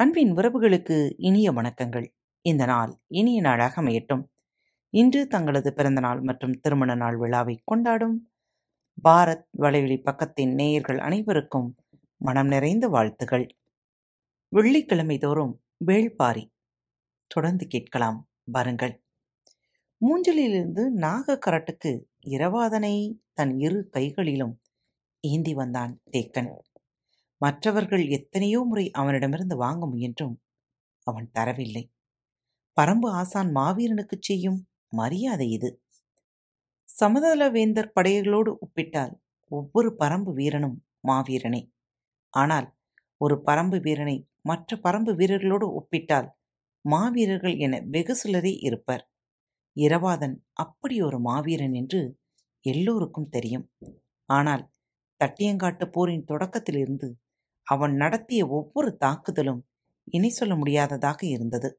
அன்பின் உறவுகளுக்கு இனிய வணக்கங்கள். இந்த நாள் இனிய நாளாக அமையட்டும். இன்று தங்களது பிறந்தநாள் மற்றும் திருமண நாள் விழாவை கொண்டாடும் பாரத் வலைவெளி பக்கத்தின் நேயர்கள் அனைவருக்கும் மனம் நிறைந்த வாழ்த்துகள். வெள்ளிக்கிழமை தோறும் வேள்பாரி. தொடர்ந்து கேட்கலாம். பாருங்கள். மூஞ்சலிலிருந்து நாகக்கரட்டுக்கு இரவாதனை தன் இரு கைகளிலும் ஏந்தி வந்தான் தேக்கன். மற்றவர்கள் எத்தனையோ முறை அவனிடமிருந்து வாங்க முயன்றும் அவன் தரவில்லை. பரம்பு ஆசான் மாவீரனுக்குச் செய்யும் மரியாதை இது. சமதளவேந்தர் படைகளோடு ஒப்பிட்டால் ஒவ்வொரு பரம்பு வீரனும் மாவீரனே. ஆனால் ஒரு பரம்பு வீரனை மற்ற பரம்பு வீரர்களோடு ஒப்பிட்டால் மாவீரர்கள் என வெகு சிலரே இருப்பர். இரவாதன் அப்படி ஒரு மாவீரன் என்று எல்லோருக்கும் தெரியும். ஆனால் தட்டியங்காட்டு போரின் தொடக்கத்திலிருந்து அவன் நடத்திய ஒவ்வொரு தாக்குதலும் இனி சொல்ல முடியாததாக இருந்தது.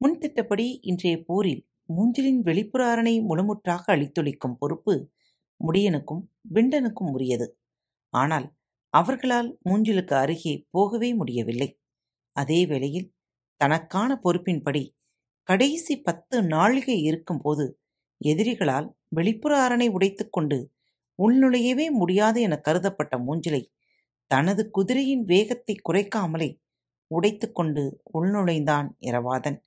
முன்திட்டப்படி இன்றைய போரில் மூஞ்சிலின் வெளிப்புற அரணை முழுமுற்றாக அழித்தொழிக்கும் பொறுப்பு முடியனுக்கும் விண்டனுக்கும் உரியது. ஆனால் அவர்களால் மூஞ்சிலுக்கு அருகே போகவே முடியவில்லை. அதே வேளையில் தனக்கான பொறுப்பின்படி கடைசி பத்து நாழிகை இருக்கும்போது எதிரிகளால் வெளிப்புற அரணை உடைத்துக்கொண்டு உள்நுழையவே முடியாது என கருதப்பட்ட மூஞ்சிலை தனது குதிரையின் வேகத்தை குறைக்காமலே உடைத்துக்கொண்டு உள்நுழைந்தான் இரவாதன்.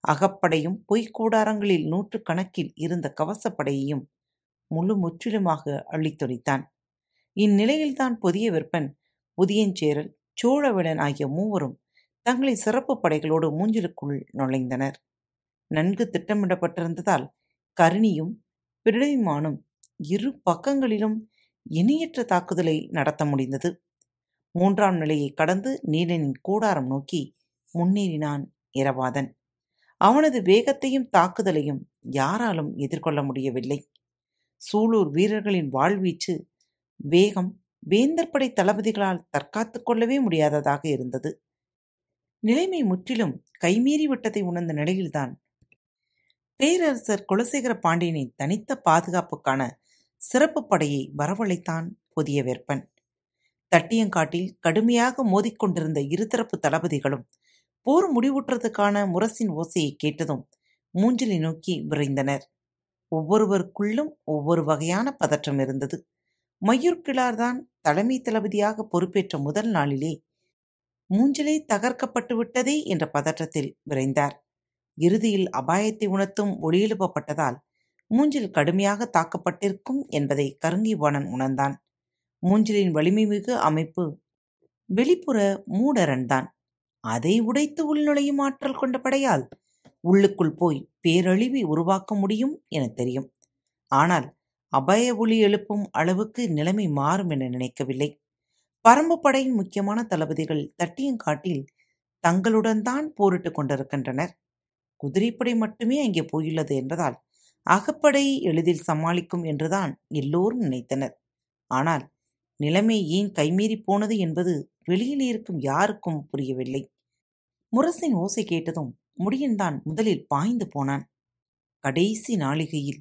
அகப்படையும் பொய்க்கூடாரங்களில் நூற்றுக்கணக்கில் இருந்த கவசப்படையையும் முழு முற்றிலுமாக அழித்தொழித்தான் இந்நிலையில்தான் புதிய விற்பன் புதியஞ்சேரல் சோழவேளன் ஆகிய மூவரும் தங்களை சிறப்பு படைகளோடு மூஞ்சிலுக்குள் நுழைந்தனர். நன்கு திட்டமிடப்பட்டிருந்ததால் கருணியும் பிரிமானும் இரு பக்கங்களிலும் இணையற்ற தாக்குதலை நடத்த முடிந்தது. மூன்றாம் நிலையை கடந்து நீலனின் கூடாரம் நோக்கி முன்னேறினான் இரவாதன். அவனது வேகத்தையும் தாக்குதலையும் யாராலும் எதிர்கொள்ள முடியவில்லை. சூலூர் வீரர்களின் வாழ்வீச்சு வேகம் வேந்தற்படை தளபதிகளால் தற்காத்து கொள்ளவே முடியாததாக இருந்தது. நிலைமை முற்றிலும் கைமீறி விட்டதை உணர்ந்த நிலையில்தான் பேரரசர் குலசேகர பாண்டியனின் தனித்த பாதுகாப்புக்கான சிறப்பு படையை வரவழைத்தான் புதிய வேற்பன். தட்டியங்காட்டில் கடுமையாக மோதிக்கொண்டிருந்த இருதரப்பு தளபதிகளும் போர் முடிவுற்றதுக்கான முரசின் ஓசையை கேட்டதும் மூஞ்சலை நோக்கி விரைந்தனர். ஒவ்வொருவருக்குள்ளும் ஒவ்வொரு வகையான பதற்றம் இருந்தது. மயூர் கிளார்தான் தலைமை தளபதியாக பொறுப்பேற்ற முதல் நாளிலே மூஞ்சலே தகர்க்கப்பட்டு விட்டதே என்ற பதற்றத்தில் விரைந்தார். இறுதியில் அபாயத்தை உணர்த்தும் ஒளியெழுப்பப்பட்டதால் மூஞ்சில் கடுமையாக தாக்கப்பட்டிருக்கும் என்பதை கருங்கிவாணன் உணர்ந்தான். மூஞ்சிலின் வலிமைமிகு அமைப்பு. வெளிப்புற மூடரன்தான். அதை உடைத்து உள்நுழையும் ஆற்றல் கொண்ட படையால் உள்ளுக்குள் போய் பேரழிவை உருவாக்க முடியும் என தெரியும். ஆனால் அபய ஒளி எழுப்பும் அளவுக்கு நிலைமை மாறும் என நினைக்கவில்லை. பரம்பு படையின் முக்கியமான தளபதிகள் தட்டியங்காட்டில் தங்களுடன் தான் போரிட்டுக் கொண்டிருக்கின்றனர். குதிரைப்படை மட்டுமே அங்கே போயுள்ளது என்பதால் அகப்படை எளிதில் சமாளிக்கும் என்றுதான் எல்லோரும் நினைத்தனர். ஆனால் நிலைமை ஏன் கைமீறி போனது என்பது வெளியில் இருக்கும் யாருக்கும் புரியவில்லை. முரசின் ஓசை கேட்டதும் முடியன்தான் முதலில் பாய்ந்து போனான். கடைசி நாளிகையில்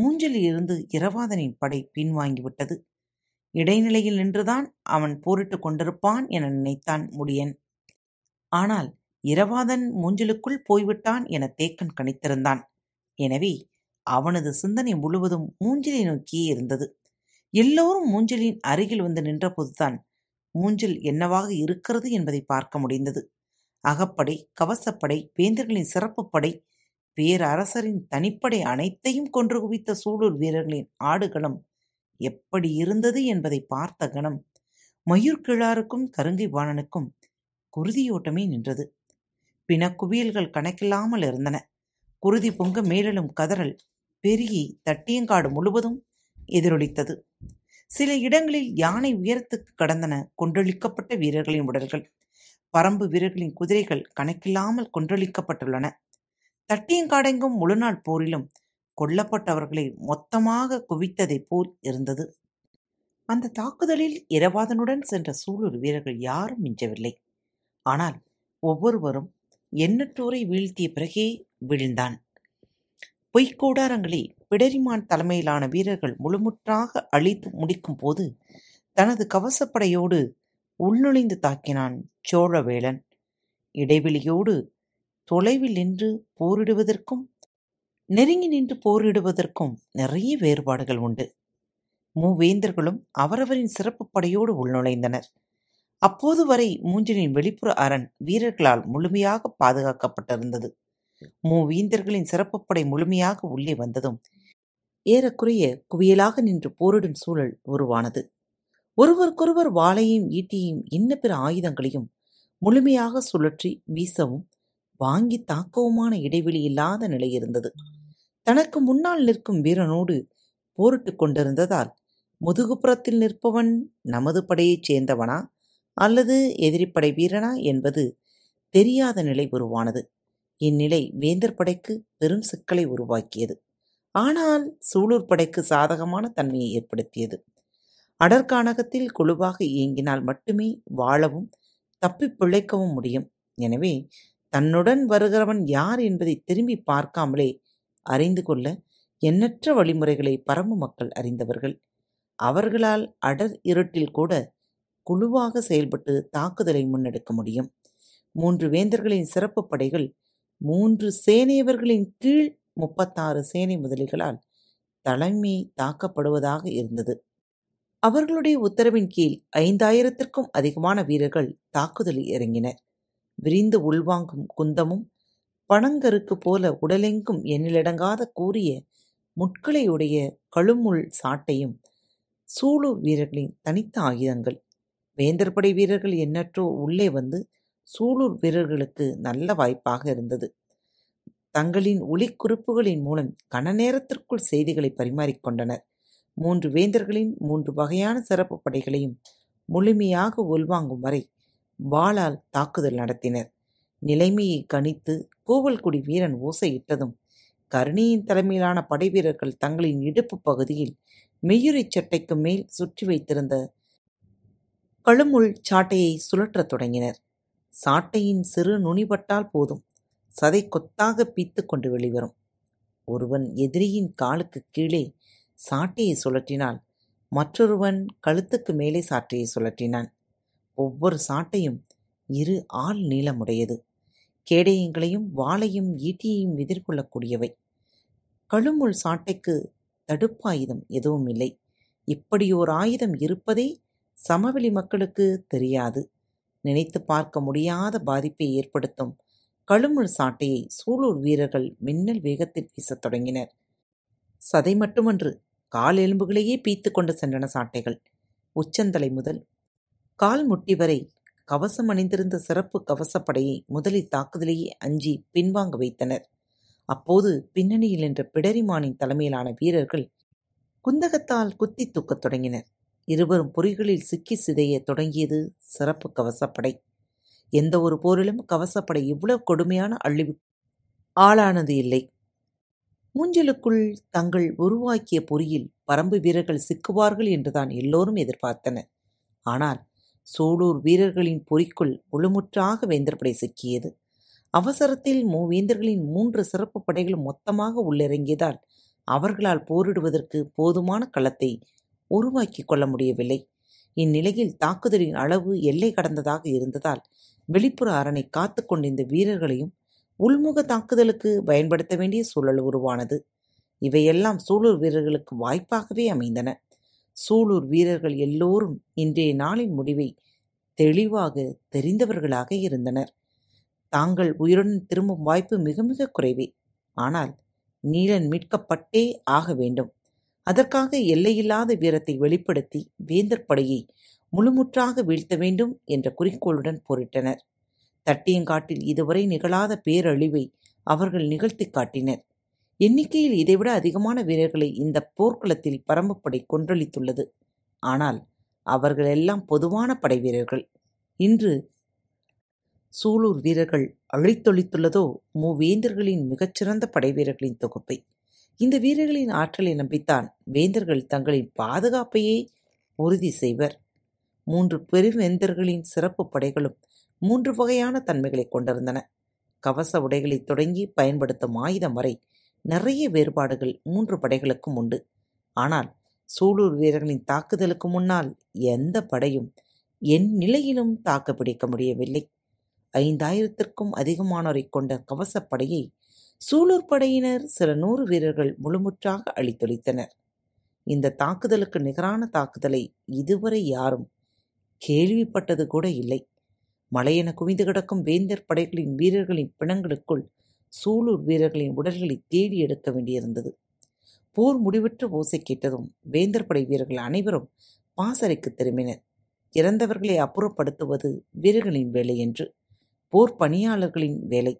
மூஞ்சலில் இருந்து இரவாதனின் படை பின்வாங்கிவிட்டது இடைநிலையில் நின்றுதான் அவன் போரிட்டுக் கொண்டிருப்பான் என நினைத்தான் முடியன். ஆனால் இரவாதன் மூஞ்சலுக்குள் போய்விட்டான் என தேக்கன் கணித்திருந்தான். எனவே அவனது சிந்தனை முழுவதும் மூஞ்சலை நோக்கியே இருந்தது. எல்லோரும் மூஞ்சலின் அருகில் வந்து நின்றபோதுதான் மூஞ்சல் என்னவாக இருக்கிறது என்பதை பார்க்க முடிந்தது. அகப்படை கவசப்படை வேந்தர்களின் சிறப்பு படை பேரரசரின் தனிப்படை அனைத்தையும் கொன்று குவித்த சூழூர் வீரர்களின் ஆடுகளம் எப்படி இருந்தது என்பதை பார்த்த கணம் மயூர்கிழாருக்கும் கருங்கை வாணனுக்கும் குருதியோட்டமே நின்றது. பிணக்குவியல்கள் கணக்கில்லாமல் இருந்தன. குருதி பொங்க மேலும் கதறல் பெருகி தட்டியங்காடு முழுவதும் எதிரொலித்தது. சில இடங்களில் யானை உயரத்துக்கு கடந்தன கொன்றொழிக்கப்பட்ட வீரர்களின் உடல்கள். பரம்பு வீரர்களின் குதிரைகள் கணக்கில்லாமல் கொன்றொழிக்கப்பட்டுள்ளன. தட்டியங்காடெங்கும் முழுநாள் போரிலும் கொல்லப்பட்டவர்களை மொத்தமாக குவித்ததைப் போல் இருந்தது. அந்த தாக்குதலில் இரவாதனுடன் சென்ற சூலூர் வீரர்கள் யாரும் மிஞ்சவில்லை. ஆனால் ஒவ்வொருவரும் எண்ணற்றோரை வீழ்த்திய பிறகே வீழ்ந்தான். பொய்க்கூடாரங்களை பிடரிமான் தலைமையிலான வீரர்கள் முழுமுற்றாக அழித்து முடிக்கும் போது தனது கவசப்படையோடு உள்நுழைந்து தாக்கினான் சோழவேளன். இடைவெளியோடு தொலைவில் நின்று போரிடுவதற்கும் நெருங்கி நின்று போரிடுவதற்கும் நிறைய வேறுபாடுகள் உண்டு. மூவேந்தர்களும் அவரவரின் சிறப்பு படையோடு உள்நுழைந்தனர். அப்போது வரை மூஞ்சனின் வெளிப்புற அரண் வீரர்களால் முழுமையாக பாதுகாக்கப்பட்டிருந்தது. மூவேந்தர்களின் சிறப்பு படை முழுமையாக உள்ளே வந்ததும் ஏறக்குறைய குவியலாக நின்று போரிடும் சூழல் உருவானது. ஒருவருக்கொருவர் வாளையும் ஈட்டியையும் இன்ன பிற ஆயுதங்களையும் முழுமையாக சுழற்றி வீசவும் வாங்கி தாக்கவுமான இடைவெளி இல்லாத நிலை இருந்தது. தனக்கு முன்னால் நிற்கும் வீரனோடு போரிட்டுக் கொண்டிருந்ததால் முதுகுப்புறத்தில் நிற்பவன் நமது படையைச் சேர்ந்தவனா அல்லது எதிரிப்படை வீரனா என்பது தெரியாத நிலை உருவானது. இந்நிலை வேந்தர் படைக்கு பெரும் சிக்கலை உருவாக்கியது. ஆனால் சூலூர் படைக்கு சாதகமான தன்மையை ஏற்படுத்தியது. அடர்கானகத்தில் குழுவாக இயங்கினால் மட்டுமே வாழவும் தப்பிப் பிழைக்கவும் முடியும். எனவே தன்னுடன் வருகிறவன் யார் என்பதை திரும்பி பார்க்காமலே அறிந்து கொள்ள எண்ணற்ற வழிமுறைகளை பரம்பு மக்கள் அறிந்தவர்கள். அவர்களால் அடர் இருட்டில் கூட குழுவாக செயல்பட்டு தாக்குதலை முன்னெடுக்க முடியும். மூன்று வேந்தர்களின் சிறப்பு படைகள் மூன்று சேனையவர்களின் கீழ் முப்பத்தாறு சேனை முதலிகளால் தலைமை தாக்கப்படுவதாக இருந்தது. அவர்களுடைய உத்தரவின் கீழ் ஐந்தாயிரத்திற்கும் அதிகமான வீரர்கள் தாக்குதலில் இறங்கினர். விரிந்து உள்வாங்கும் குந்தமும் பனங்கருக்கு போல உடலெங்கும் எண்ணிலடங்காத கூறிய முட்களையுடைய கழுமுள் சாட்டையும் சூலூர் வீரர்களின் தனித்த ஆயுதங்கள். வேந்தர்படை வீரர்கள் எண்ணற்றோ உள்ளே வந்து சூலூர் வீரர்களுக்கு நல்ல வாய்ப்பாக இருந்தது. தங்களின் ஒளிக்குறிப்புகளின் மூலம் கன நேரத்திற்குள் செய்திகளை பரிமாறிக்கொண்டனர் மூன்று வேந்தர்களின் மூன்று வகையான சிறப்பு படைகளையும் முழுமையாக உள்வாங்கும் வரை வாளால் தாக்குதல் நடத்தினர். நிலைமையை கணித்து கூவல்குடி வீரன் ஓசையிட்டதும் கருணியின் தலைமையிலான படை வீரர்கள் தங்களின் இடுப்பு பகுதியில் மெய்யுரை சட்டைக்கு மேல் சுற்றி வைத்திருந்த கழுமுள் சாட்டையை சுழற்றத் தொடங்கினர். சாட்டையின் சிறு நுனிபட்டால் போதும். சதை கொத்தாக பீத்து கொண்டு வெளிவரும். ஒருவன் எதிரியின் காலுக்கு கீழே சாட்டையை சுழற்றினால் மற்றொருவன் கழுத்துக்கு மேலே சாட்டையை சுழற்றினான். ஒவ்வொரு சாட்டையும் இரு ஆள் நீளமுடையது. கேடயங்களையும் வாளையும் ஈட்டியையும் எதிர்கொள்ளக்கூடியவை. கழுமுள் சாட்டைக்கு தடுப்பாயுதம் எதுவும் இல்லை இப்படியோர் ஆயுதம் இருப்பதே சமவெளி மக்களுக்கு தெரியாது. நினைத்து பார்க்க முடியாத பாதிப்பை ஏற்படுத்தும் கழுமுள் சாட்டையை சூலூர் வீரர்கள் மின்னல் வேகத்தில் வீசத் தொடங்கினர். சதை மட்டுமன்று கால் எலும்புகளையே பீத்து கொண்டு சென்றன சாட்டைகள். உச்சந்தலை முதல் கால் முட்டி வரை கவசம் அணிந்திருந்த சிறப்பு கவசப்படையை முதலில் தாக்குதலையே அஞ்சி பின்வாங்க வைத்தனர். அப்போது பின்னணியில் நின்ற பிடரிமானின் தலைமையிலான வீரர்கள் குந்தகத்தால் குத்தி தூக்கத் தொடங்கினர். இருவரும் பொறிகளில் சிக்கி சிதைய தொடங்கியது சிறப்பு கவசப்படை. எந்த ஒரு போரிலும் கவசப்படை இவ்வளவு கொடுமையான அழிவு ஆளானது இல்லை. மூஞ்சலுக்குள் தங்கள் உருவாக்கிய பொறியில் பரம்பு வீரர்கள் சிக்குவார்கள் என்றுதான் எல்லோரும் எதிர்பார்த்தனர் ஆனால் சூலூர் வீரர்களின் பொறிக்குள் முழுமுற்றாக வேந்தர்படை சிக்கியது. அவசரத்தில் மூவேந்தர்களின் மூன்று சிறப்பு படைகளும் மொத்தமாக உள்ளிறங்கியதால் அவர்களால் போரிடுவதற்கு போதுமான களத்தை உருவாக்கிக் கொள்ள முடியவில்லை. இந்நிலையில் தாக்குதலின் அளவு எல்லை கடந்ததாக இருந்ததால் வெளிப்புற அரணை காத்து கொண்டிருந்த வீரர்களையும் உள்முக தாக்குதலுக்கு பயன்படுத்த வேண்டிய சூழல் உருவானது. இவையெல்லாம் சூலூர் வீரர்களுக்கு வாய்ப்பாகவே அமைந்தன. சூலூர் வீரர்கள் எல்லோரும் இன்றைய நாளின் முடிவை தெளிவாக தெரிந்தவர்களாக இருந்தனர். தாங்கள் உயிருடன் திரும்பும் வாய்ப்பு மிக மிக குறைவே. ஆனால் நீலன் மீட்கப்பட்டே ஆக வேண்டும். அதற்காக எல்லையில்லாத வீரத்தை வெளிப்படுத்தி வேந்தர் படையை முழுமுற்றாக வீழ்த்த வேண்டும் என்ற குறிக்கோளுடன் போரிட்டனர். தட்டியங்காட்டில் இதுவரை நிகழாத பேரழிவை அவர்கள் நிகழ்த்தி காட்டினர். எண்ணிக்கையில் இதைவிட அதிகமான வீரர்களை இந்த போர்க்களத்தில் பரம்புப்படை கொன்றளித்துள்ளது. ஆனால் அவர்கள் எல்லாம் பொதுவான படை வீரர்கள். இன்று சூலூர் வீரர்கள் அழித்தொழித்துள்ளதோ மூவேந்தர்களின் மிகச்சிறந்த படை வீரர்களின் தொகுப்பை. இந்த வீரர்களின் ஆற்றலை நம்பித்தான் வேந்தர்கள் தங்களின் பாதுகாப்பையே உறுதி செய்வர். மூன்று பெருவேந்தர்களின் சிறப்பு படைகளும் மூன்று வகையான தன்மைகளை கொண்டிருந்தன. கவச உடைகளை தொடங்கி பயன்படுத்தும் ஆயுதம் வரை நிறைய வேறுபாடுகள் மூன்று படைகளுக்கும் உண்டு. ஆனால் சூலூர் வீரர்களின் தாக்குதலுக்கு முன்னால் எந்த படையும் என் நிலையிலும் தாக்கு பிடிக்க முடியவில்லை. ஐந்தாயிரத்திற்கும் அதிகமானோரை கொண்ட கவசப்படையை சூலூர் படையினர் சில நூறு வீரர்கள் முழுமுற்றாக அழித்தொழித்தனர். இந்த தாக்குதலுக்கு நிகரான தாக்குதலை இதுவரை யாரும் கேள்விப்பட்டது கூட இல்லை. மலையென குவிந்து கிடக்கும் வேந்தர் படைகளின் வீரர்களின் பிணங்களுக்குள் சூலூர் வீரர்களின் உடல்களை தேடி எடுக்க வேண்டியிருந்தது. போர் முடிவற்ற ஓசை கேட்டதும் வேந்தர் படை வீரர்கள் அனைவரும் பாசறைக்கு திரும்பினர். இறந்தவர்களை அப்புறப்படுத்துவது வீரர்களின் வேலை என்று போர் பணியாளர்களின் வேலை.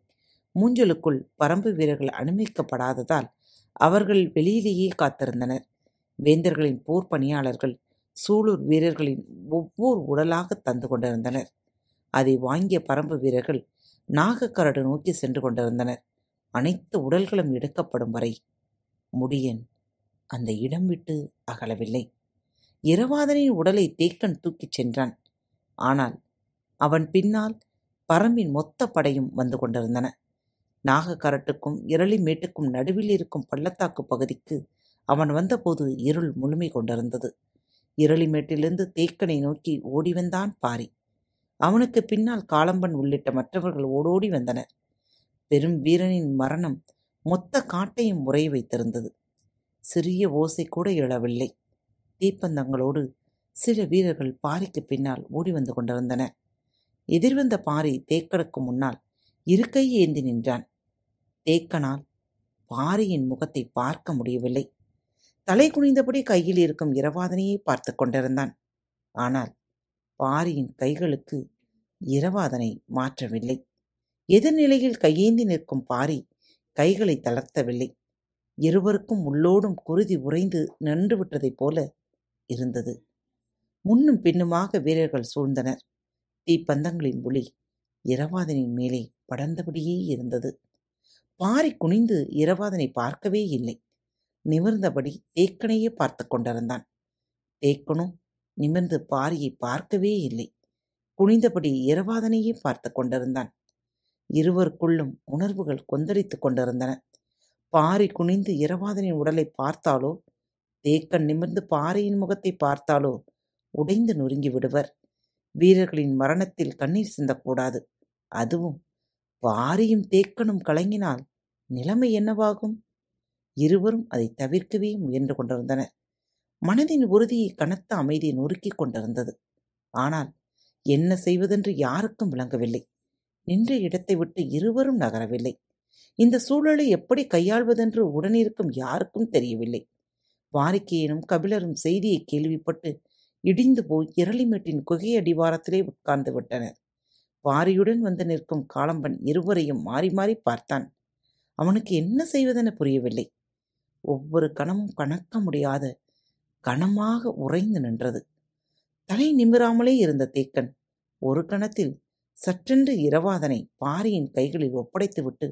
மூஞ்சலுக்குள் பரம்பு வீரர்கள் அனுமதிக்கப்படாததால் அவர்கள் வெளியிலேயே காத்திருந்தனர். வேந்தர்களின் போர் பணியாளர்கள் சூலூர் வீரர்களின் ஒவ்வொரு உடலாக தந்து கொண்டிருந்தனர். அதை வாங்கிய பரம்பு வீரர்கள் நாகக்கரடு நோக்கி சென்று கொண்டிருந்தனர். அனைத்து உடல்களும் எடுக்கப்படும் வரை முடியன் அந்த இடம் விட்டு அகலவில்லை. இரவாதனின் உடலை தேக்கன் தூக்கிச் சென்றான். ஆனால் அவன் பின்னால் பரம்பின் மொத்த படையும் வந்து கொண்டிருந்தன. நாகக்கரட்டுக்கும் இரளிமேட்டுக்கும் நடுவில் இருக்கும் பள்ளத்தாக்கு பகுதிக்கு அவன் வந்தபோது இருள் முழுமை கொண்டிருந்தது. இரளிமேட்டிலிருந்து தேக்கனை நோக்கி ஓடி வந்தான் பாரி. அவனுக்கு பின்னால் காலம்பன் உள்ளிட்ட மற்றவர்கள் ஓடோடி வந்தனர். பெரும் வீரனின் மரணம் மொத்த காட்டையும் முறை வைத்திருந்தது. சிறிய ஓசை கூட எழவில்லை. தீப்பந்தங்களோடு சில வீரர்கள் பாரிக்கு பின்னால் ஓடி வந்து கொண்டிருந்தனர். எதிர்வந்த பாரி தேக்கடுக்கு முன்னால் இருக்கை ஏந்தி நின்றான். தேக்கனால் பாரியின் முகத்தை பார்க்க முடியவில்லை. தலை குனிந்தபடி கையில் இருக்கும் இரவாதனையை பார்த்து கொண்டிருந்தான். ஆனால் பாரியின் கைகளுக்கு இரவாதனை மாற்றவில்லை. எதிர்நிலையில் கையேந்தி நிற்கும் பாரி கைகளை தளர்த்தவில்லை. இருவருக்கும் உள்ளோடும் குருதி உறைந்து நின்று விட்டதைப் போல இருந்தது. முன்னும் பின்னுமாக வீரர்கள் சூழ்ந்தனர். தீப்பந்தங்களின் ஒளி இரவாதனின் மேலே படர்ந்தபடியே இருந்தது. பாரி குனிந்து இரவாதனை பார்க்கவே இல்லை. நிமிர்ந்தபடி தேக்கனையே பார்த்து கொண்டிருந்தான். தேக்கனும் நிமிர்ந்து பாரியை பார்க்கவே இல்லை. குனிந்தபடி இரவாதனையே பார்த்து கொண்டிருந்தான். இருவருக்குள்ளும் உணர்வுகள் கொந்தளித்துக் கொண்டிருந்தன. பாரி குனிந்து இரவாதனின் உடலை பார்த்தாலோ தேக்கன் நிமிர்ந்து பாறையின் முகத்தை பார்த்தாலோ உடைந்து நொறுங்கி விடுவர். வீரர்களின் மரணத்தில் கண்ணீர் சிந்தக்கூடாது. அதுவும் பாரியும் தேக்கனும் கலங்கினால் நிலைமை என்னவாகும்? இருவரும் அதை தவிர்க்கவே முயன்று கொண்டிருந்தனர். மனதின் உறுதியை கனத்த அமைதியை நொறுக்கிக் கொண்டிருந்தது. ஆனால் என்ன செய்வதென்று யாருக்கும் விளங்கவில்லை. நின்ற இடத்தை விட்டு இருவரும் நகரவில்லை. இந்த சூழலை எப்படி கையாள்வதென்று உடனிருக்கும் யாருக்கும் தெரியவில்லை. வாரிக்கையனும் கபிலரும் செய்தியை கேள்விப்பட்டு இடிந்து போய் இரளிமேட்டின் குகை அடிவாரத்திலே உட்கார்ந்து விட்டனர். வாரியுடன் வந்து நிற்கும் காலம்பன் இருவரையும் மாறி மாறி பார்த்தான். அவனுக்கு என்ன செய்வதென புரியவில்லை. ஒவ்வொரு கணமும் கணக்க முடியாத கணமாக உறைந்து நின்றது. தலை நிமிராமலே இருந்த தேக்கன் ஒரு கணத்தில் சற்றென்று இரவாதனை பாரியின் கைகளில் ஒப்படைத்துவிட்டு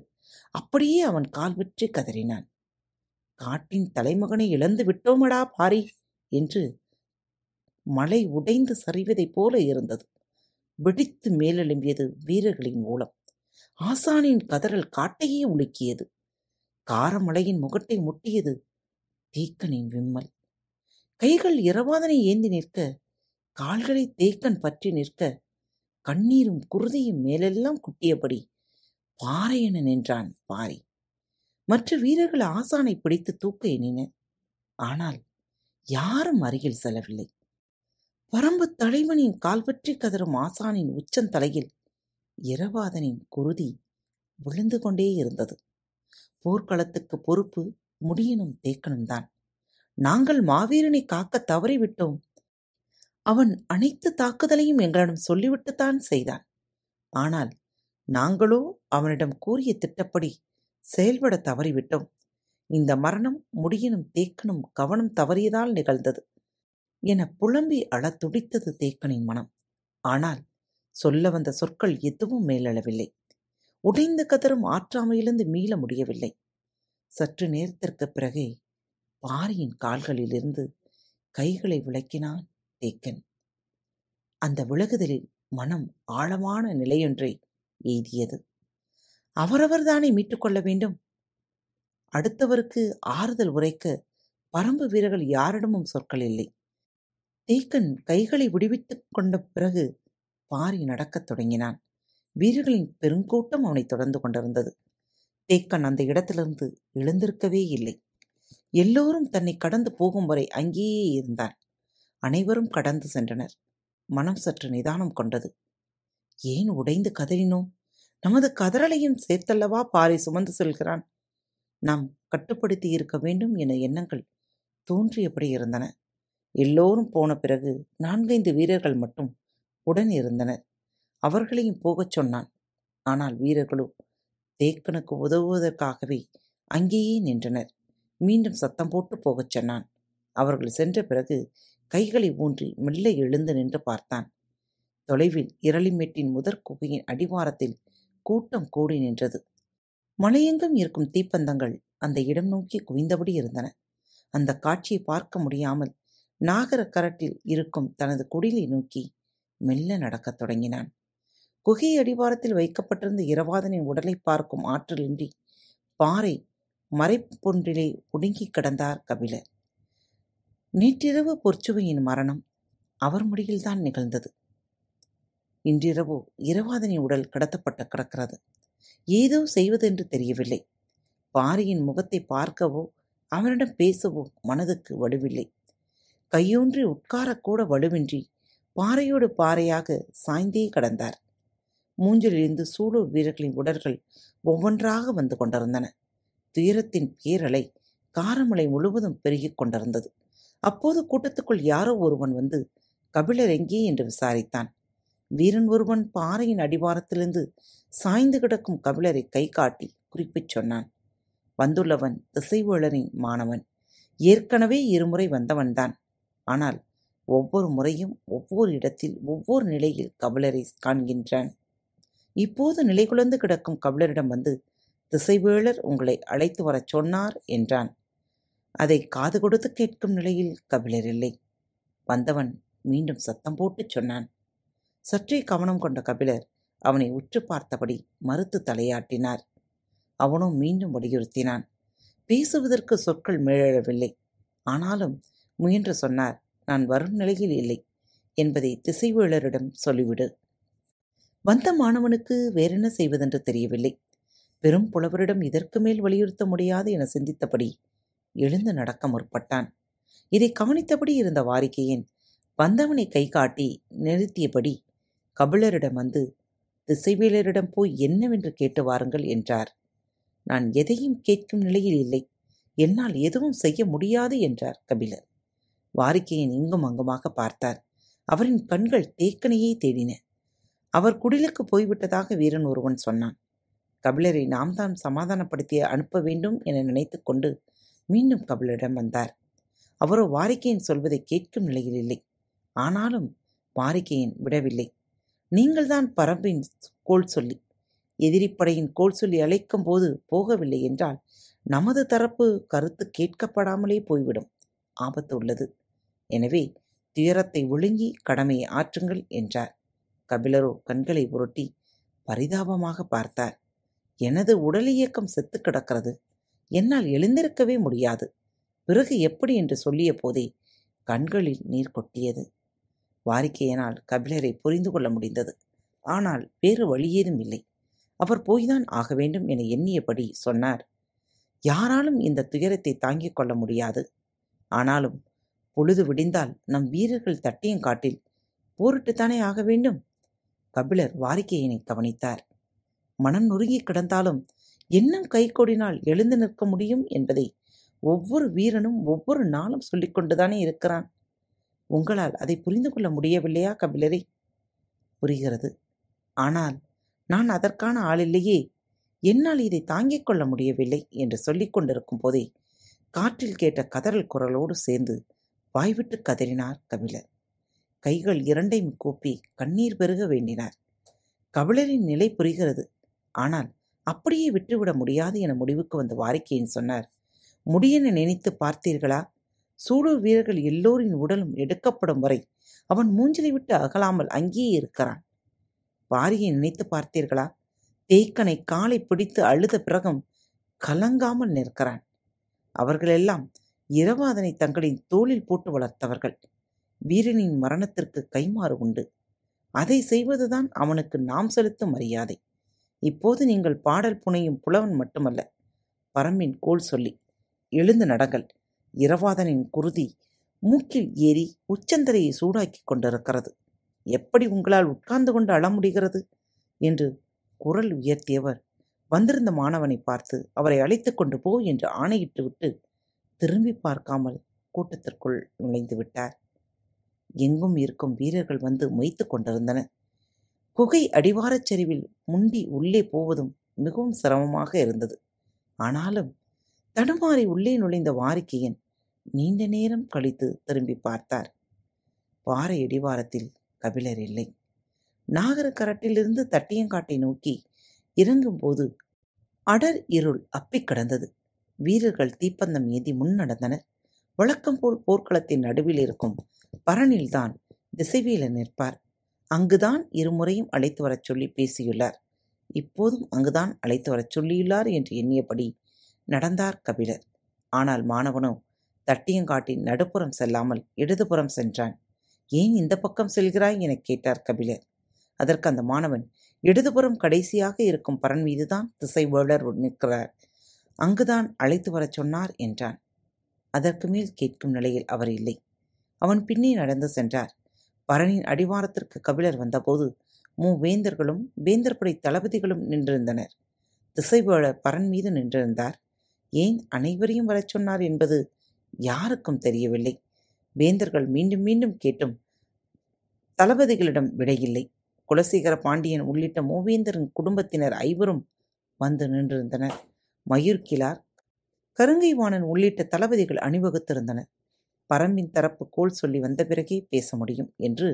அப்படியே அவன் கால் வெற்றி கதறினான். காட்டின் தலைமகனை இழந்து விட்டோமடா பாரி என்று மலை உடைந்து சரிவதைப் போல இருந்தது. வெடித்து மேலெழும்பியது வீரர்களின் மூலம். ஆசானின் கதறல் காட்டையே உலுக்கியது. காரமலையின் முகட்டை முட்டியது தீக்கனின் விம்மல். கைகள் இரவாதனை ஏந்தி நிற்க கால்களை தேக்கன் பற்றி நிற்க கண்ணீரும் குருதியும் மேலெல்லாம் குட்டியபடி பாறையென நின்றான் பாரி மற்ற வீரர்கள் ஆசானை பிடித்து தூக்க எண்ணினர். ஆனால் யாரும் அருகில் செல்லவில்லை. பரம்பு தலைவனின் கால்பற்றி கதறும் ஆசானின் உச்சந்தலையில் இரவாதனின் குருதி விழுந்து கொண்டே இருந்தது. போர்க்களத்துக்கு பொறுப்பு முடியனும் தேக்கனும் தான். நாங்கள் மாவீரனை காக்க தவறிவிட்டோம். அவன் அனைத்து தாக்குதலையும் எங்களிடம் சொல்லிவிட்டுத்தான் செய்தான். ஆனால் நாங்களோ அவனிடம் கூறிய திட்டப்படி செயல்பட தவறிவிட்டோம். இந்த மரணம் முடியனும் தேக்கனும் கவனம் தவறியதால் நிகழ்ந்தது. என புலம்பி அள துடித்தது தேக்கனின் மனம். ஆனால் சொல்ல வந்த சொற்கள் எதுவும் மேலளவில்லை. உடைந்து கதரும் ஆற்றாமையிலிருந்து மீள முடியவில்லை. சற்று நேரத்திற்கு பிறகே பாரியின் கால்களிலிருந்து கைகளை விளக்கினான் தேக்கன். அந்த விலகுதலில் மனம் ஆழமான நிலையொன்றை எய்தியது. அவரவர்தானே மீட்டுக்கொள்ள வேண்டும்? அடுத்தவருக்கு ஆறுதல் உரைக்க பரம்பு வீரர்கள் யாரிடமும் சொற்கள் இல்லை. தேக்கன் கைகளை விடுவித்துக் கொண்ட பிறகு பாரி நடக்கத் தொடங்கினான். வீரர்களின் பெருங்கூட்டம் அவனை தொடர்ந்து கொண்டிருந்தது. தேக்கன் அந்த இடத்திலிருந்து எழுந்திருக்கவே இல்லை. எல்லோரும் தன்னை கடந்து போகும் வரை அங்கேயே இருந்தான். அனைவரும் கடந்து சென்றனர். மனம் சற்று நிதானம் கொண்டது. ஏன் உடைந்து கதறினோம் நமது கதறலையும் சேர்த்தல்லவா பாரி சுமந்து செல்கிறான்? நாம் கட்டுப்படுத்தி இருக்க வேண்டும் என எண்ணங்கள் தோன்றியபடி இருந்தன. எல்லோரும் போன பிறகு நான்கைந்து வீரர்கள் மட்டும் உடன் இருந்தனர் அவர்களையும் போகச் சொன்னான். ஆனால் வீரர்களோ தேக்கனுக்கு உதவுவதற்காகவே அங்கேயே நின்றனர். மீண்டும் சத்தம் போட்டு போகச் சொன்னான். அவர்கள் சென்ற பிறகு கைகளை ஊன்றி மெல்ல எழுந்து நின்று பார்த்தான். தொலைவில் இரளிமேட்டின் முதற் குகையின் அடிவாரத்தில் கூட்டம் கூடி நின்றது. மலையெங்கும் இருக்கும் தீப்பந்தங்கள் அந்த இடம் நோக்கி குவிந்தபடி இருந்தன. அந்த காட்சியை பார்க்க முடியாமல் நாகர கரட்டில் இருக்கும் தனது குடிலை நோக்கி மெல்ல நடக்கத் தொடங்கினான். குகை அடிவாரத்தில் வைக்கப்பட்டிருந்த இரவாதனின் உடலை பார்க்கும் ஆற்றலின்றி பாறை மறைப்பொன்றிலே ஒடுங்கி கிடந்தார் கபிலர். நேற்றிரவு பொற்சுவையின் மரணம் அவர் முடியில்தான் நிகழ்ந்தது. இன்றிரவு இரவாதனின் உடல் கடத்தப்பட்டு கிடக்கிறது. ஏதோ செய்வதென்று தெரியவில்லை. பாரியின் முகத்தை பார்க்கவோ அவனிடம் பேசவோ மனதுக்கு வலுவில்லை. கையூன்றி உட்காரக்கூட வலுவின்றி பாறையோடு பாறையாக சாய்ந்தே கடந்தார். மூஞ்சிலிருந்து சூலூர் வீரர்களின் உடல்கள் ஒவ்வொன்றாக வந்து கொண்டிருந்தன. துயரத்தின் பேரலை காரமலை முழுவதும் பெருகிக் கொண்டிருந்தது. அப்போது கூட்டத்துக்குள் யாரோ ஒருவன் வந்து கபிலர் எங்கே? என்று விசாரித்தான். வீரன் ஒருவன் பாறையின் அடிவாரத்திலிருந்து சாய்ந்து கிடக்கும் கபிலரை கை காட்டி குறிப்பிச் சொன்னான். வந்துள்ளவன் திசைவேளரின் மாணவன். ஏற்கனவே இருமுறை வந்தவன்தான். ஆனால் ஒவ்வொரு முறையும் ஒவ்வொரு இடத்தில் ஒவ்வொரு நிலையில் கபிலரை காண்கின்றான். இப்போது நிலைகுலந்து கிடக்கும் கபிலரிடம் வந்து திசைவேளர் உங்களை அழைத்து வரச் சொன்னார் என்றான். அதை காது கொடுத்து கேட்கும் நிலையில் கபிலர் இல்லை. வந்தவன் மீண்டும் சத்தம் போட்டுச் சொன்னான். சற்றே கவனம் கொண்ட கபிலர் அவனை உற்று பார்த்தபடி மறுத்து தலையாட்டினார். அவனும் மீண்டும் வலியுறுத்தினான். பேசுவதற்கு சொற்கள் மேழவில்லை ஆனாலும் முயன்று சொன்னார் நான் வரும் நிலையில் இல்லை என்பதை திசைவேளரிடம் சொல்லிவிடு. வந்த மாணவனுக்கு வேறென்ன செய்வதென்று தெரியவில்லை. பெரும் புலவரிடம் இதற்கு மேல் வலியுறுத்த முடியாது என சிந்தித்தபடி எழுந்து நடக்க முற்பட்டான். இதை கவனித்தபடி இருந்த வாரிக்கையின் வந்தவனை கை காட்டி நிறுத்தியபடி கபிலரிடம் வந்து திசைவேலரிடம் போய் என்னவென்று கேட்டு வாருங்கள் என்றார். நான் எதையும் கேட்கும் நிலையில் இல்லை. என்னால் எதுவும் செய்ய முடியாது என்றார் கபிலர். வாரிக்கையின் இங்கும் அங்குமாக பார்த்தார். அவரின் கண்கள் தேக்கனையே தேடின. அவர் குடிலுக்கு போய்விட்டதாக வீரன் ஒருவன் சொன்னான். கபிலரை நாம் தான் சமாதானப்படுத்தி அனுப்ப வேண்டும் என நினைத்து கொண்டு மீண்டும் கபிலரிடம் வந்தார். அவரோ வாரிக்கையின் சொல்வதை கேட்கும் நிலையில் இல்லை. ஆனாலும் வாரிக்கையின் விடவில்லை. நீங்கள்தான் பரம்பின் கோல் சொல்லி எதிரிப்படையின் கோல் சொல்லி அழைக்கும் போது போகவில்லை என்றால் நமது தரப்பு கருத்து கேட்கப்படாமலே போய்விடும். ஆபத்து உள்ளது. எனவே துயரத்தை ஒழுங்கி கடமையை ஆற்றுங்கள் என்றார். கபிலரோ கண்களை உருட்டி பரிதாபமாக பார்த்தார். எனது உடல் இயக்கம் செத்து கிடக்கிறது. என்னால் எழுந்திருக்கவே முடியாது. பிறகு எப்படி? என்று சொல்லிய போதே கண்களில் நீர் கொட்டியது. வாரிக்கையனால் கபிலரை புரிந்து கொள்ள முடிந்தது. ஆனால் வேறு வழியேதும் இல்லை. அவர் போய்தான் ஆக வேண்டும் என எண்ணியபடி சொன்னார். யாராலும் இந்த துயரத்தை தாங்கிக் கொள்ள முடியாது. ஆனாலும் பொழுது விடிந்தால் நம் வீரர்கள் தட்டியும் காட்டில் போரிட்டுத்தானே ஆக வேண்டும்? கபிலர் வாரிக்கையினை கவனித்தார். மனம் நொறுங்கி கிடந்தாலும் எண்ணம் கைகொடினால் எழுந்து நிற்க முடியும் என்பதை ஒவ்வொரு வீரனும் ஒவ்வொரு நாளும் சொல்லிக் கொண்டுதானே இருக்கிறான். உங்களால் அதை புரிந்து கொள்ள முடியவில்லையா கபிலரே? புரிகிறது. ஆனால் நான் அதற்கான ஆளில்லையே என்னால் இதை தாங்கிக் கொள்ள முடியவில்லை என்று சொல்லிக் கொண்டிருக்கும் போதே காற்றில் கேட்ட கதறல் குரலோடு சேர்ந்து வாய்விட்டு கதறினார் கபிலர். கைகள் இரண்டையும் கூப்பி கண்ணீர் பெருக வேண்டினார். கபிலரின் நிலை புரிகிறது. ஆனால் அப்படியே விட்டுவிட முடியாது என முடிவுக்கு வந்த வாரிக்கையின் சொன்னார். முடியென நினைத்து பார்த்தீர்களா? சூடு வீரர்கள் எல்லோரின் உடலும் எடுக்கப்படும் வரை அவன் மூஞ்சிலை விட்டு அகலாமல் அங்கேயே இருக்கிறான். வாரியை நினைத்து பார்த்தீர்களா? தேய்க்கனை காலை பிடித்து அழுத பிறகும் கலங்காமல் நிற்கிறான். அவர்களெல்லாம் இரவாதனை தங்களின் தோளில் போட்டு வளர்த்தவர்கள். வீரனின் மரணத்திற்கு கைமாறு உண்டு. அதை செய்வதுதான் அவனுக்கு நாம் செலுத்தும் மரியாதை. இப்போது நீங்கள் பாடல் புனையும் புலவன் மட்டுமல்ல பரம்பின் கோல் சொல்லி எழுந்து நடங்கள். இரவாதனின் குருதி மூக்கில் ஏறி உச்சந்தரையை சூடாக்கிக் கொண்டிருக்கிறது. எப்படி உங்களால் உட்கார்ந்து கொண்டு அழ முடிகிறது? என்று குரல் உயர்த்தியவர் வந்திருந்த மாணவனை பார்த்து அவரை அழைத்து கொண்டு போ என்று ஆணையிட்டு விட்டு திரும்பி பார்க்காமல் கூட்டத்திற்குள் நுழைந்து விட்டார். எங்கும் இருக்கும் வீரர்கள் வந்து மொய்த்து கொண்டிருந்தனர். குகை அடிவாரச் சரிவில் முண்டி உள்ளே போவதும் மிகவும் சிரமமாக இருந்தது. ஆனாலும் தடுமாறி உள்ளே நுழைந்த வாரிக்கையன் நீண்ட நேரம் கழித்து திரும்பி பார்த்தார். பாறை அடிவாரத்தில் கபிலர் இல்லை. நாகரக்கரட்டிலிருந்து தட்டியங்காட்டை நோக்கி இறங்கும்போது அடர் இருள் அப்பிக் கிடந்தது. வீரர்கள் தீப்பந்தம் ஏந்தி முன் நடந்தனர். வழக்கம் போல் போர்க்களத்தின் நடுவில் இருக்கும் பரனில்தான் திசைவேலர் நிற்பார். அங்குதான் இருமுறையும் அழைத்து வரச் சொல்லி பேசியுள்ளார். இப்போதும் அங்குதான் அழைத்து வரச் சொல்லியுள்ளார் என்று எண்ணியபடி நடந்தார் கபிலர். ஆனால் மாணவனோ தட்டியங்காட்டின் நடுப்புறம் செல்லாமல் இடதுபுறம் சென்றான். ஏன் இந்த பக்கம் செல்கிறாய் எனக் கேட்டார் கபிலர். அதற்கு அந்த மாணவன் இடதுபுறம் கடைசியாக இருக்கும் பரன் மீதுதான் திசைவேளர் நிற்கிறார். அங்குதான் அழைத்து வரச் சொன்னார் என்றான். அதற்கு மேல் கேட்கும் நிலையில் அவர் இல்லை. அவன் பின்னே நடந்து சென்றார். பரனின் அடிவாரத்திற்கு கபிலர் வந்தபோது மூவேந்தர்களும் வேந்தர்படை தளபதிகளும் நின்றிருந்தனர். திசைவேழர் பரன் மீது நின்றிருந்தார். ஏன் அனைவரையும் வரச் சொன்னார் என்பது யாருக்கும் தெரியவில்லை. வேந்தர்கள் மீண்டும் மீண்டும் கேட்டும் தளபதிகளிடம் விடையில்லை. குலசேகர பாண்டியன் உள்ளிட்ட மூவேந்தரின் குடும்பத்தினர் ஐவரும் வந்து நின்றிருந்தனர். மயூர்கிலார் கருங்கைவாணன் உள்ளிட்ட தளபதிகள் அணிவகுத்திருந்தனர். பரம்பின் தரப்பு கோல் சொல்லி வந்த பிறகே பேச முடியும் என்று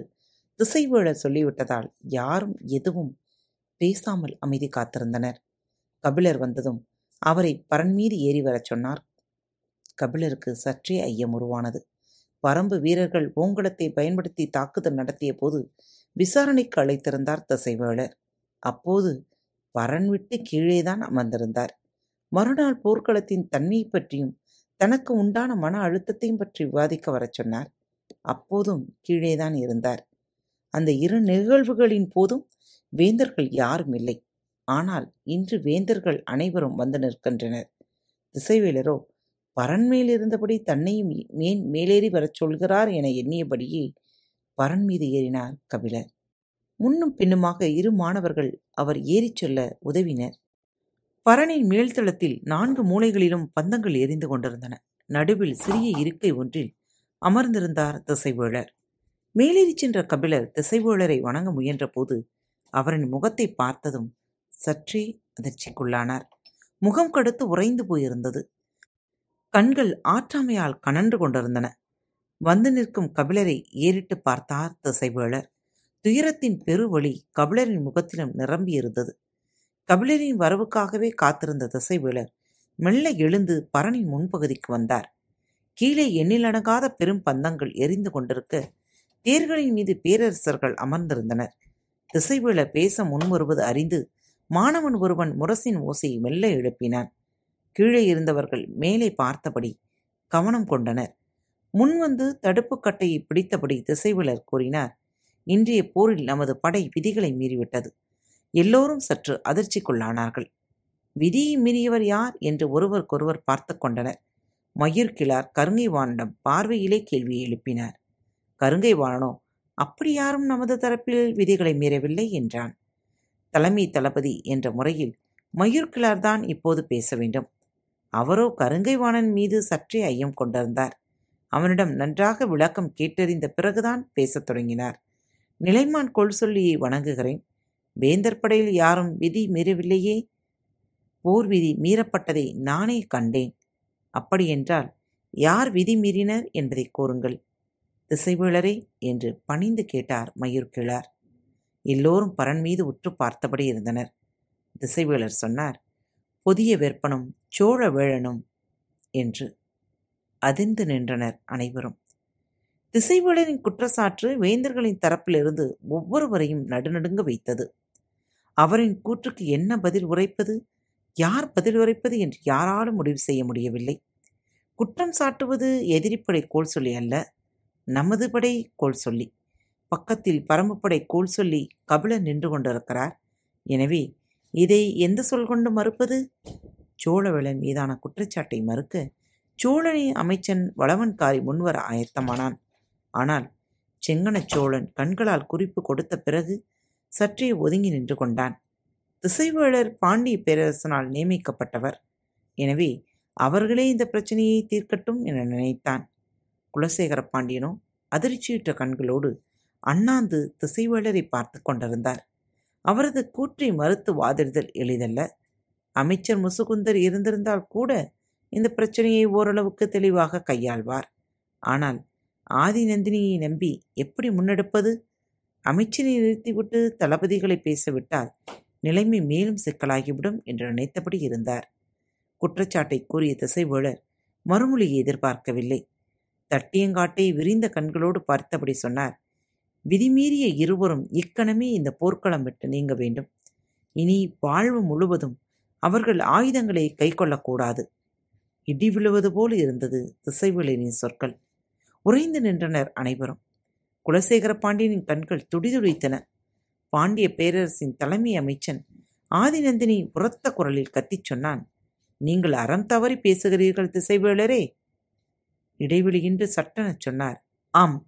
திசைவேழர் சொல்லிவிட்டதால் யாரும் எதுவும் பேசாமல் அமைதி காத்திருந்தனர். கபிலர் வந்ததும் அவரை பரன் மீது ஏறி வரச் சொன்னார். கபிலருக்கு சற்றே ஐயம் உருவானது. பரம்பு வீரர்கள் ஓங்கலத்தை பயன்படுத்தி தாக்குதல் நடத்திய போது விசாரணைக்கு அழைத்திருந்தார் திசைவேளர் அப்போது பரன் விட்டு கீழேதான் அமர்ந்திருந்தார். மறுநாள் போர்க்களத்தின் தன்மையை பற்றியும் தனக்கு உண்டான மன அழுத்தத்தையும் பற்றி விவாதிக்க வரச் சொன்னார். அப்போதும் கீழேதான் இருந்தார். அந்த இரு நிகழ்வுகளின் போதும் வேந்தர்கள் யாரும் இல்லை. ஆனால் இன்று வேந்தர்கள் அனைவரும் வந்து நிற்கின்றனர். திசைவேலரோ பரன்மேல் இருந்தபடி தன்னையும் மேன் மேலேறி வரச் சொல்கிறார் என எண்ணியபடியே பரன் மீது ஏறினார் கபிலர். முன்னும் பின்னுமாக இரு மாணவர்கள் அவர் ஏறிச் சொல்ல உதவினர். பரணின் மேல்தளத்தில் நான்கு மூலைகளிலும் பந்தங்கள் எரிந்து கொண்டிருந்தன. நடுவில் சிறிய இருக்கை ஒன்றில் அமர்ந்திருந்தார் திசைவேளர். மேலேறி சென்ற கபிலர் திசைவேளரை வணங்க முயன்றபோது அவரின் முகத்தை பார்த்ததும் சற்றே அதிர்ச்சிக்குள்ளானார். முகம் கடுத்து உறைந்து போயிருந்தது. கண்கள் ஆற்றாமையால் கனன்று கொண்டிருந்தன. வந்து நிற்கும் கபிலரை ஏறிட்டு பார்த்தார் திசைவேளர். துயரத்தின் பெருவழி கபிலரின் முகத்திலும் நிரம்பியிருந்தது. கபிலரின் வரவுக்காகவே காத்திருந்த திசைவேளர் மெல்ல எழுந்து பரணின் முன்பகுதிக்கு வந்தார். கீழே எண்ணிலடங்காத பெரும் பந்தங்கள் எரிந்து கொண்டிருக்க தேர்களின் மீது பேரரசர்கள் அமர்ந்திருந்தனர். திசைவேளர் பேச முன்வருவது அறிந்து மாணவன் ஒருவன் முரசின் ஓசையை மெல்ல எழுப்பினான். கீழே இருந்தவர்கள் மேலே பார்த்தபடி கவனம் கொண்டனர். முன்வந்து தடுப்பு கட்டையை பிடித்தபடி திசைவிலர் கூறினார் இன்றைய போரில் நமது படை விதிகளை மீறிவிட்டது. எல்லோரும் சற்று அதிர்ச்சிக்குள்ளானார்கள். விதியை மீறியவர் யார் என்று ஒருவருக்கொருவர் பார்த்து கொண்டனர். மயூர்கிழார் கருங்கைவானிடம் பார்வையிலே கேள்வியை எழுப்பினார். கருங்கைவானனோ அப்படி யாரும் நமது தரப்பில் விதிகளை மீறவில்லை? என்றான். தலைமை தளபதி என்ற முறையில் மயூர்கிழார்தான் இப்போது பேச வேண்டும். அவரோ கருங்கைவாணன் மீது சற்றே ஐயம் கொண்டிருந்தார். அவனிடம் நன்றாக விளக்கம் கேட்டறிந்த பிறகுதான் பேசத் தொடங்கினார். நிலைமான் கொள் சொல்லியை வணங்குகிறேன். வேந்தர் படையில் யாரும் விதி மீறவில்லையே? போர் விதி மீறப்பட்டதை நானே கண்டேன். அப்படியென்றால் யார் விதி மீறினர் என்பதை கூறுங்கள். திசைவேளரே என்று பணிந்து கேட்டார் மயூர்கிழார் எல்லோரும் பரன் மீது உற்று பார்த்தபடி இருந்தனர். திசைவேளர் சொன்னார் புதிய வெப்பனும் சோழ வேழனும் என்று அதிர்ந்து நின்றனர் அனைவரும். திசைவேளரின் குற்றச்சாற்று வேந்தர்களின் தரப்பிலிருந்து ஒவ்வொருவரையும் நடுநடுங்க வைத்தது. அவரின் கூற்றுக்கு என்ன பதில் உரைப்பது? யார் பதில் உரைப்பது என்று யாராலும் முடிவு செய்ய முடியவில்லை. குற்றம் சாட்டுவது எதிரிப்படை கோல் சொல்லி அல்ல நமது படை கோல் சொல்லி. பக்கத்தில் பரம்புப்படை கோல் சொல்லி கபிலன் நின்று கொண்டிருக்கிறார். எனவே இதை எந்த சொல் கொண்டு மறுப்பது? சோழவேளன் மீதான குற்றச்சாட்டை மறுக்க சோழனை அமைச்சன் வளவன்காரி முன்வர ஆயத்தமானான். ஆனால் செங்கனச் சோழன் கண்களால் குறிப்பு கொடுத்த பிறகு சற்றே ஒதுங்கி நின்று கொண்டான். திசைவேளர் பாண்டிய பேரரசனால் நியமிக்கப்பட்டவர். எனவே அவர்களே இந்த பிரச்சனையை தீர்க்கட்டும் என நினைத்தான். குலசேகர பாண்டியனோ அதிர்ச்சியுற்ற கண்களோடு அண்ணாந்து திசைவேளரை பார்த்து கொண்டிருந்தார். அவரது கூற்றை மறுத்து வாதிடுதல் எளிதல்ல. அமைச்சர் முசுகுந்தர் இருந்திருந்தால் கூட இந்த பிரச்சனையை ஓரளவுக்கு தெளிவாக கையாள்வார். ஆனால் ஆதி நந்தினியை நம்பி எப்படி முன்னெடுப்பது? அமைச்சரை நிறுத்திவிட்டு தளபதிகளை பேசவிட்டால் நிலைமை மேலும் சிக்கலாகிவிடும் என்று நினைத்தபடி இருந்தார். குற்றச்சாட்டை கூறிய திசைவேளர் மறுமொழியை எதிர்பார்க்கவில்லை. தட்டியங்காட்டை விரிந்த கண்களோடு பார்த்தபடி சொன்னார் விதிமீறிய இருவரும் இக்கணமே இந்த போர்க்களம் விட்டு நீங்க வேண்டும். இனி வாழ்வு முழுவதும் அவர்கள் ஆயுதங்களை கை கொள்ளக்கூடாது இடி விழுவது போல் இருந்தது திசைவேலனின் சொற்கள். உறைந்து நின்றனர் அனைவரும். குலசேகர பாண்டியனின் கண்கள் துடிதுடித்தன. பாண்டிய பேரரசின் தலைமை அமைச்சன் ஆதிநந்தினி உரத்த குரலில் கத்திச் சொன்னான் நீங்கள் அறம் தவறி பேசுகிறீர்கள் திசைவேளரே? இடைவெளியின்றி சட்டெனச் சொன்னார் ஆம்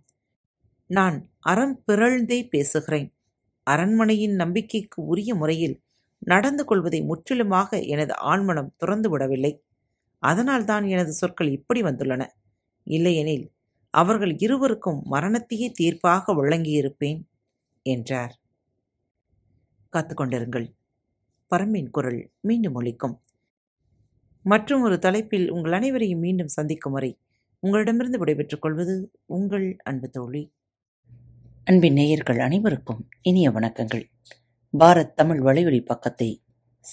நான் அறம் பிறழ்ந்தே பேசுகிறேன். அரண்மனையின் நம்பிக்கைக்கு உரிய முறையில் நடந்து கொள்வதை முற்றிலுமாக எனது ஆழ்மனம் துறந்து விடவில்லை அதனால்தான் எனது சொற்கள் இப்படி வந்துள்ளன. இல்லையெனில் அவர்கள் இருவருக்கும் மரணத்தையே தீர்ப்பாக வழங்கியிருப்பேன் என்றார். காத்துக்கொண்டிருங்கள். பரம்பின் குரல் மீண்டும் ஒழிக்கும் மற்றும் ஒரு தலைப்பில் உங்கள் அனைவரையும் மீண்டும் சந்திக்கும் வரை உங்களிடமிருந்து விடைபெற்றுக் கொள்வது உங்கள் அன்பு தோழி. அன்பின் நேயர்கள் அனைவருக்கும் இனிய வணக்கங்கள். பாரத் தமிழ் வலையொலி பக்கத்தை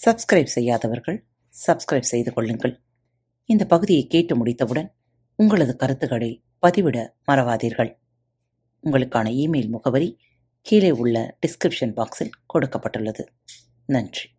சப்ஸ்கிரைப் செய்யாதவர்கள் சப்ஸ்கிரைப் செய்து கொள்ளுங்கள். இந்த பகுதியை கேட்டு முடித்தவுடன் உங்களது கருத்துக்களை பதிவிட மறவாதீர்கள். உங்களுக்கான இமெயில் முகவரி கீழே உள்ள டிஸ்கிரிப்ஷன் பாக்ஸில் கொடுக்கப்பட்டுள்ளது. நன்றி.